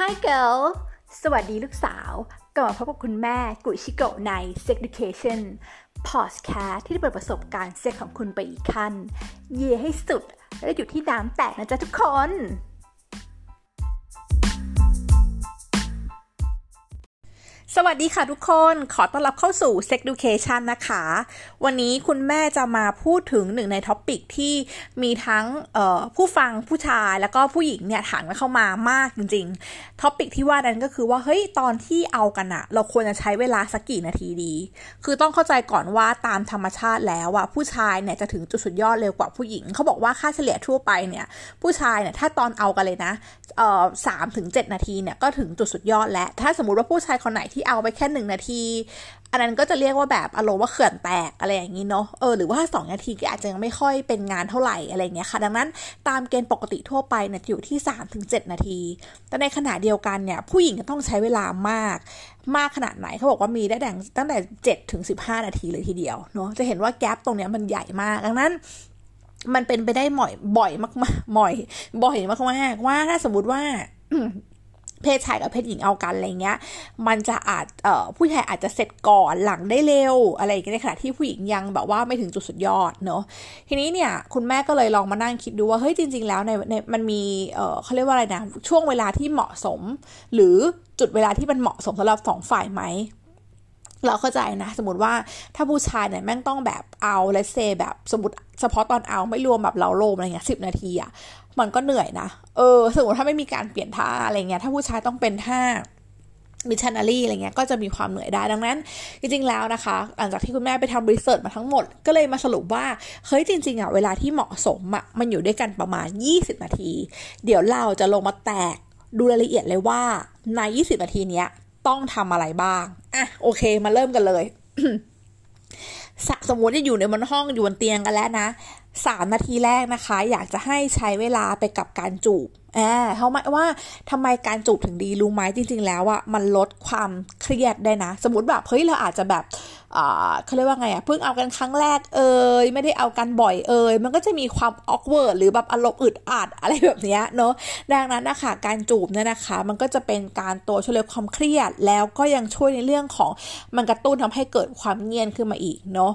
Hi girl สวัสดีลูกสาวกลับมาพบกับคุณแม่กุยชิโกะใน Sex Education Podcast ที่จะเปิดประสบการณ์เซ็กของคุณไปอีกขั้น เย็ดให้สุด และหยุดที่น้ำแตกนะจ๊ะทุกคน สวัสดีค่ะทุกคนขอต้อนรับเข้าสู่ Sex Education นะคะ วันนี้คุณแม่จะมาพูดถึงหนึ่งใน topic ที่มีทั้งผู้ฟังผู้ชายแล้วก็ผู้หญิงเนี่ยถามกันเข้ามามากจริงๆท็อปิกที่ว่านั้นก็คือว่าเฮ้ยตอนที่เอากันอะเราควรจะใช้เวลาสักกี่นาทีดี คือต้องเข้าใจก่อนว่าตามธรรมชาติแล้วอะผู้ชายเนี่ยจะถึงจุดสุดยอดเร็วกว่าผู้หญิง เขาบอกว่าค่าเฉลี่ยทั่วไปเนี่ยผู้ชายเนี่ยถ้าตอนเอากันเลยนะสามถึงเจ็ดนาทีเนี่ยก็ถึงจุดสุดยอดแล้วถ้าสมมติว่าผู้ชายคนไหนที่เอาไปแค่หนึ่งนาที อันนั้นก็จะเรียกว่าแบบอารมณ์ว่าเขื่อนแตกอะไรอย่างนี้เนาะเออหรือว่าสองนาทีก็อาจจะยังไม่ค่อยเป็นงานเท่าไหร่อะไรเงี้ยค่ะ ดังนั้นตามเกณฑ์ปกติทั่วไปเนี่ยอยู่ที่3าถึงเนาที แต่ในขณะเดียวกันเนี่ยผู้หญิงก็ต้องใช้เวลามากมากขนาดไหนเขาบอกว่ามีได้แดงตั้งแต่7ถึง15 นาทีเลยทีเดียวเนาะจะเห็นว่าแกลบตรงเนี้ยมันใหญ่มากดังนั้นมันเป็นไปได้บ่อยบ่อยมากๆบ่อย บ่อยมากๆว่าถ้าสมมติว่า เพศชายกับเพศหญิงเอากันอะไรเงี้ย มันจะอาจเอ่อผู้ชายอาจจะเสร็จก่อนหลังได้เร็วอะไรอย่างเงี้ยในขณะที่ผู้หญิงยังแบบว่าไม่ถึงจุดสุดยอดเนาะ ทีนี้เนี่ยคุณแม่ก็เลยลองมานั่งคิดดูว่าเฮ้ยจริง ๆ แล้วในในมันมีเอ่อเขาเรียกว่าอะไรนะช่วงเวลาที่เหมาะสม หรือจุดเวลาที่มันเหมาะสมสำหรับสองฝ่ายไหม เราเข้าใจนะ สมมติว่าถ้าผู้ชายเนี่ยแม่งต้องแบบเอาเลสเซแบบสมมติเฉพาะตอนเอาไม่รวมแบบเราโลมอะไรเงี้ยสิบนาทีอะมันก็เหนื่อยนะ เออ สมมติถ้าไม่มีการเปลี่ยนท่าอะไรเงี้ยถ้าผู้ชายต้องเป็นท่ามิชชันนารีอะไรเงี้ยก็จะมีความเหนื่อยได้ดังนั้น จริงๆแล้วนะคะหลังจากที่คุณแม่ไปทำรีเสิร์ชมาทั้งหมด ก็เลยมาสรุปว่าเฮ้ยจริงๆอะเวลาที่เหมาะสมอะมันอยู่ด้วยกันประมาณ 20 นาที เดี๋ยวเราจะลงมาแตกดูรายละเอียดเลยว่าใน 20 นาทีเนี้ย ต้องทำอะไรบ้าง อะ โอเค มาเริ่มกันเลยสมมติจะอยู่ในบนห้องอยู่บนเตียงกันแล้วนะ สามนาทีแรกนะคะ อยากจะให้ใช้เวลาไปกับการจูบอ่าเขาหมายว่าทำไมการจูบถึงดีรู้ไหมจริง ๆ แล้วอะมันลดความเครียดได้นะ สมมติแบบเฮ้ยเราอาจจะแบบเขาเรียกว่าไงอะเพิ่งเอากันครั้งแรกเอยไม่ได้เอากันบ่อยเอยมันก็จะมีความออกเวิร์ดหรือแบบอารมณ์อึดอัดอะไรแบบนี้เนาะดังนั้นนะคะการจูบเนี่ยนะคะ มันก็จะเป็นการตัวช่วยลดความเครียด แล้วก็ยังช่วยในเรื่องของมันกระตุ้นทำให้เกิดความเงียนขึ้นมาอีกเนาะ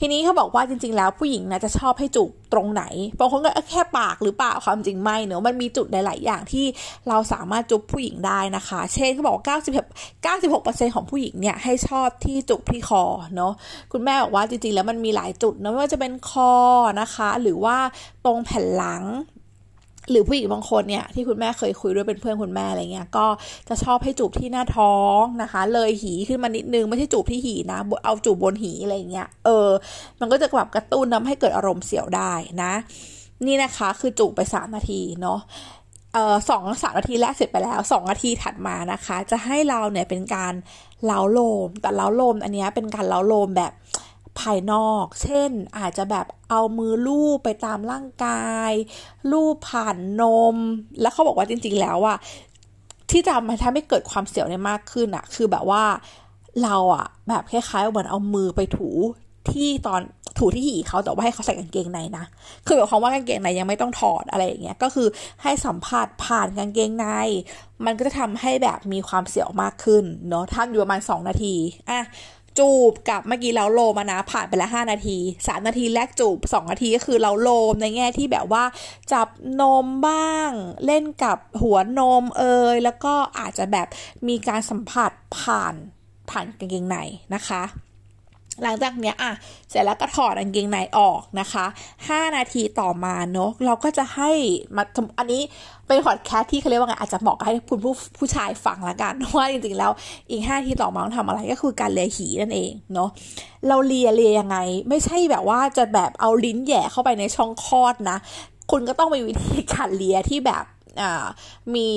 ทีนี้เขาบอกว่าจริง ๆ แล้วผู้หญิงนะจะชอบให้จุกตรงไหนบางคนก็แค่ปากหรือเปล่าความจริงไม่เนอะมันมีจุดหลาย ๆ อย่างที่เราสามารถจุบผู้หญิงได้นะคะ เช่นเขาบอก90 96%ของผู้หญิงเนี่ยให้ชอบที่จุบที่คอเนาะคุณแม่บอกว่าจริง ๆ แล้วมันมีหลายจุดนะไม่ว่าจะเป็นคอนะคะ หรือว่าตรงแผ่นหลัง หรือผู้หญิงบางคนเนี่ยที่คุณแม่เคยคุยด้วยเป็นเพื่อนคุณแม่อะไรเงี้ยก็จะชอบให้จูบที่หน้าท้องนะคะ เลยหีขึ้นมานิดนึงไม่ใช่จูบที่หีนะ เอาจูบบนหีอะไรเงี้ยเออ มันก็จะแบบกระตุ้นทาให้เกิดอารมณ์เสียวได้นะ นี่นะคะคือจูบไปสามนาทีเนาะเออสองสามนาทีแรกเสร็จไปแล้วสองนาทีถัดมานะคะ จะให้เราเนี่ยเป็นการเล้าโลมแต่เล้าโลมอันนี้เป็นการเล้าโลมแบบ ภายนอก เช่น อาจจะแบบเอามือลูบไปตามร่างกาย ลูบผ่านนม แล้วเขาบอกว่าจริง ๆ แล้วอะที่จะมาทำให้เกิดความเสียวเนี่ยมากขึ้นอะคือแบบว่าเราอะแบบคล้ายๆเหมือนเอามือไปถูที่ตอนถูที่หีเขาแต่ว่าให้เขาใส่กางเกงในนะ คือแบบความว่ากางเกงในยังไม่ต้องถอดอะไรอย่างเงี้ย ก็คือให้สัมผัสผ่านกางเกงใน มันก็จะทำให้แบบมีความเสียวมากขึ้นเนาะทำอยู่ประมาณสองนาที อะ จูบกับเมื่อกี้เราโลมานะ ผ่านไปละห้านาทีสามนาทีแรกจูบสองนาทีก็คือเราโลมในแง่ที่แบบว่า จับนมบ้าง เล่นกับหัวนมเอยแล้วก็อาจจะแบบมีการสัมผัสผ่านผ่านกางเกงในนะคะ หลังจากเนี้ยอะเสร็จแล้วก็ถอดกางเกงในออกนะคะ 5 นาทีต่อมาเนาะเราก็จะให้มาอันนี้เป็นพอดแคสที่เขาเรียกว่าไงอาจจะเหมาะให้คุณผู้ผู้ชายฟังละกันว่าจริงๆแล้วอีก 5 นาทีต่อมาต้องทำอะไรก็คือการเลียหีนั่นเองเนาะเราเลียเลียยังไง ไม่ใช่แบบว่าจะแบบเอาลิ้นแย่เข้าไปในช่องคลอดนะ คุณก็ต้องมีวิธีการเลียที่แบบ มี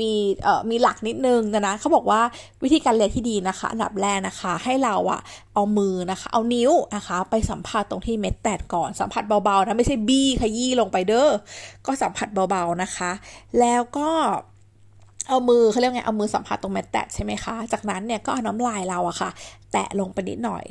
มีเอ่อมีหลักนิดนึงนะนะเขาบอกว่าวิธีการเรียนที่ดีนะคะอันดับแรกนะคะ ให้เราอะเอามือนะคะ เอานิ้วนะคะ ไปสัมผัสตรงที่เม็ดแตดก่อนสัมผัสเบาๆนะไม่ใช่บี้ขยี้ลงไปเด้อก็สัมผัสเบาๆนะคะ แล้วก็เอามือเขาเรียกไงเอามือสัมผัสตรงเม็ดแตดใช่ไหมคะ จากนั้นเนี่ยก็เอาน้ำลายเราอะค่ะ แตะลงไปนิดหน่อย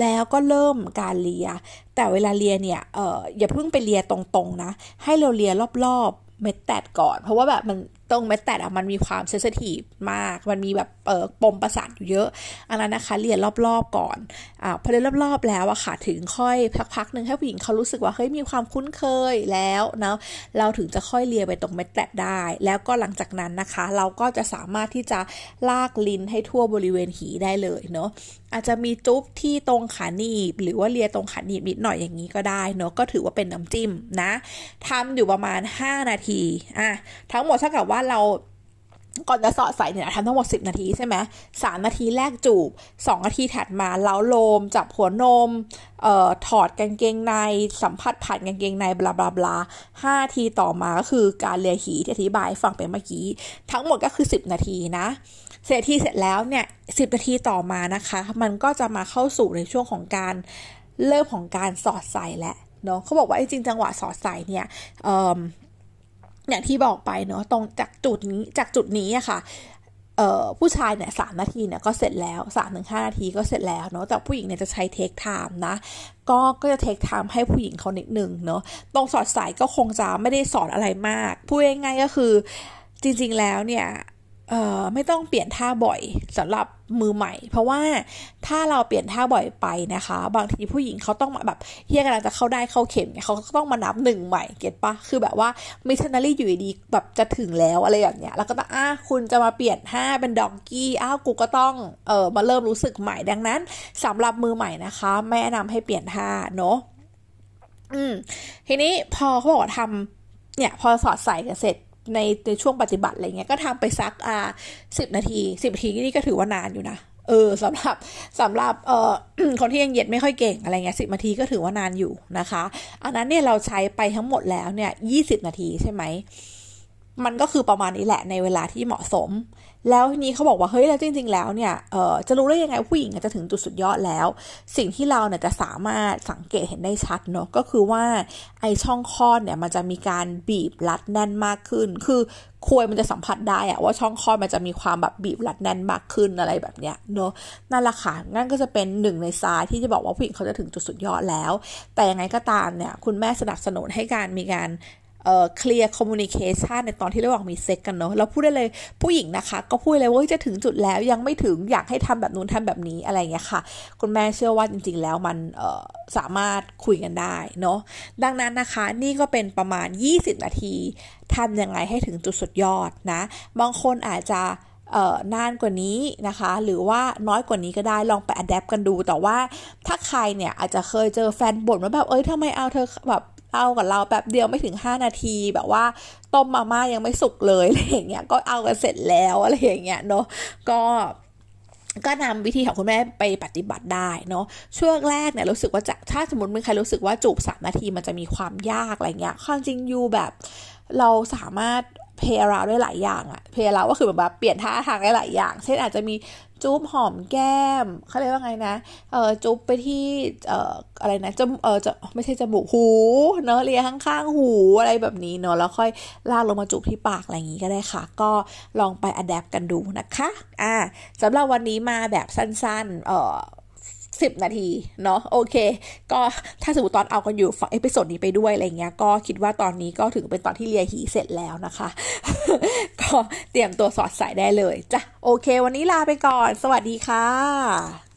แล้วก็เริ่มการเลีย แต่เวลาเลียเนี่ยเอออย่าเพิ่งไปเลียตรงๆนะ ให้เราเลียรอบๆ เม็ดแตดก่อน เพราะว่าแบบมัน ตรงเม็ดแตดอะมันมีความเซสซิทีฟมาก มันมีแบบเออปมประสาทอยู่เยอะ อันนั้นนะคะ เรียนรอบๆก่อนอ่าพอเรียนรอบๆแล้วอะค่ะถึงค่อยพักๆหนึ่งให้ผู้หญิงเขารู้สึกว่าเฮ้ยมีความคุ้นเคยแล้วเนาะเราถึงจะค่อยเลียไปตรงเม็ดแตดได้ แล้วก็หลังจากนั้นนะคะ เราก็จะสามารถที่จะลากลิ้นให้ทั่วบริเวณหีได้เลยเนาะอาจจะมีจุ๊บที่ตรงขาหนีบ หรือว่าเลียตรงขาหนีบนิดหน่อยอย่างนี้ก็ได้เนาะก็ถือว่าเป็นน้ำจิ้มนะทำอยู่ประมาณ 5 นาทีอะทั้งหมดเท่ากับว่าาเราก่อนจะสอดใส่เนี่ยทำทั้งหมด 10 นาทีใช่ไหมสามนาทีแรกจูบ 2 นาทีถัดมาเล้าโลม จับหัวนมเอ่อถอดกางเกงใน สัมผัสผ่านกางเกงในบลาบลาบลาห้าทีต่อมาก็คือการเลียหีที่อธิบายฟังไปเมื่อกี้ ทั้งหมดก็คือ 10 นาทีนะเสร็จที่เสร็จแล้วเนี่ยสินาทีต่อมานะคะ มันก็จะมาเข้าสู่ในช่วงของการเริ่มของการสอดใส่แหละเนาะเขาบอกว่าจริงจังหวะสอดใส่เนี่ยอ ย่างที่บอกไปเนาะตรงจากจุดนี้จากจุดนี้อะค่ะผู้ชายเนี่ยสามนาทีเนี่ยก็เสร็จแล้วสามถึงห้านาทีก็เสร็จแล้วเนาะแต่ผู้หญิงเนี่ยจะใช้ take time นะก็ก็จะ take time ให้ผู้หญิงเขานิดนึงเนาะตรงสอดใส่ก็คงจะไม่ได้สอนอะไรมากพูดง่ายๆก็คือจริงๆแล้วเนี่ย เอ่อไม่ต้องเปลี่ยนท่าบ่อยสำหรับมือใหม่ เพราะว่าถ้าเราเปลี่ยนท่าบ่อยไปนะคะ บางทีผู้หญิงเขาต้องแบบเฮียกำลังจะเข้าได้เข้าเข็มเนี่ยเขาก็ต้องมานับหนึ่งใหม่เก็ตปะคือแบบว่ามิชชันนารีอยู่ดีแบบจะถึงแล้วอะไรแบบเนี้ยแล้วก็ต้องอ้าคุณจะมาเปลี่ยนท่าเป็นดอกกี้อ้าวกูก็ต้องเออมาเริ่มรู้สึกใหม่ดังนั้นสำหรับมือใหม่นะคะแนะนำให้เปลี่ยนท่าเนาะอืมทีนี้พอเขาบอกทำเนี่ย พอสอดใส่กันเสร็จ ในในช่วงปฏิบัติอะไรเงี้ยก็ทำไปสักอ่าสิบนาทีสิบนาทีนี่ก็ถือว่านานอยู่นะเออสำหรับสำหรับเอ่อคนที่ยังเย็ดไม่ค่อยเก่งอะไรเงี้ยสิบนาทีก็ถือว่านานอยู่นะคะ อันนั้นเนี่ยเราใช้ไปทั้งหมดแล้วเนี่ยยี่สิบนาทีใช่ไหม มันก็คือประมาณนี้แหละในเวลาที่เหมาะสม แล้วทีนี้เขาบอกว่าเฮ้ยแล้วจริง ๆ แล้วเนี่ยเออจะรู้ได้ยังไงผู้หญิงจะถึงจุดสุดยอดแล้ว สิ่งที่เราเนี่ยจะสามารถสังเกตเห็นได้ชัดเนาะก็คือว่าไอช่องคลอดเนี่ยมันจะมีการบีบรัดแน่นมากขึ้น คือควยมันจะสัมผัสได้อะว่าช่องคลอดมันจะมีความแบบบีบรัดแน่นมากขึ้นอะไรแบบเนี้ยเนาะนั่นแหละค่ะนั่นก็จะเป็นหนึ่งในสายที่จะบอกว่าผู้หญิงเขาจะถึงจุดสุดยอดแล้ว แต่ยังไงก็ตามเนี่ยคุณแม่สนับสนุนให้การมีการ clear communication ในตอนที่ระหว่างมีเซ็กกันเนาะแล้วพูดได้เลยผู้หญิงนะคะ ก็พูดเลยว่าจะถึงจุดแล้วยังไม่ถึงอยากให้ทำแบบนู้นทำแบบนี้อะไรเงี้ยค่ะ คุณแม่เชื่อว่าจริง ๆ แล้วมันสามารถคุยกันได้เนาะดังนั้นนะคะนี่ก็เป็นประมาณ 20 นาทีทำยังไงให้ถึงจุดสุดยอดนะ บางคนอาจจะนานกว่านี้นะคะ หรือว่าน้อยกว่านี้ก็ได้ลองไปอัดแอปกันดู แต่ว่าถ้าใครเนี่ยอาจจะเคยเจอแฟนบ่นว่าแบบเอ้ยทำไมเอาเธอแบบ เอากับเราแบบเดียวไม่ถึง 5 นาทีแบบว่าต้มมาม่ายังไม่สุกเลยอะไรอย่างเงี้ยก็เอากันเสร็จแล้วอะไรอย่างเงี้ยเนาะก็ก็นำวิธีของคุณแม่ไปปฏิบัติได้เนาะช่วงแรกเนี่ยรู้สึกว่าจะถ้าสมมติมีใครรู้สึกว่าจูบสามนาทีมันจะมีความยากอะไรเงี้ยความจริงอยู่แบบเราสามารถ เพลราได้หลายอย่างอะเพลราก็คือแบบเปลี่ยนท่าทางได้หลายอย่าง เช่นอาจจะมีจุ๊บหอมแก้มเขาเรียกว่าไงนะเออจุ๊บไปที่เอ่ออะไรนะจมเออจะไม่ใช่จมูกหูเนาะเลียข้างๆหูอะไรแบบนี้เนาะแล้วค่อยลากลงมาจุ๊บที่ปากอะไรอย่างนี้ก็ได้ค่ะ ก็ลองไป adapt กันดูนะคะอ่าสำหรับวันนี้มาแบบสั้นๆเออ สิบนาทีเนาะโอเค ก็ถ้าสมมติตอนเอากันอยู่ฟัง episode นี้ไปด้วยอะไรเงี้ยก็คิดว่าตอนนี้ก็ถึงเป็นตอนที่เลียหีเสร็จแล้วนะคะ ก็เตรียมตัวสอดใส่ได้เลยจ้ะโอเค วันนี้ลาไปก่อน สวัสดีค่ะ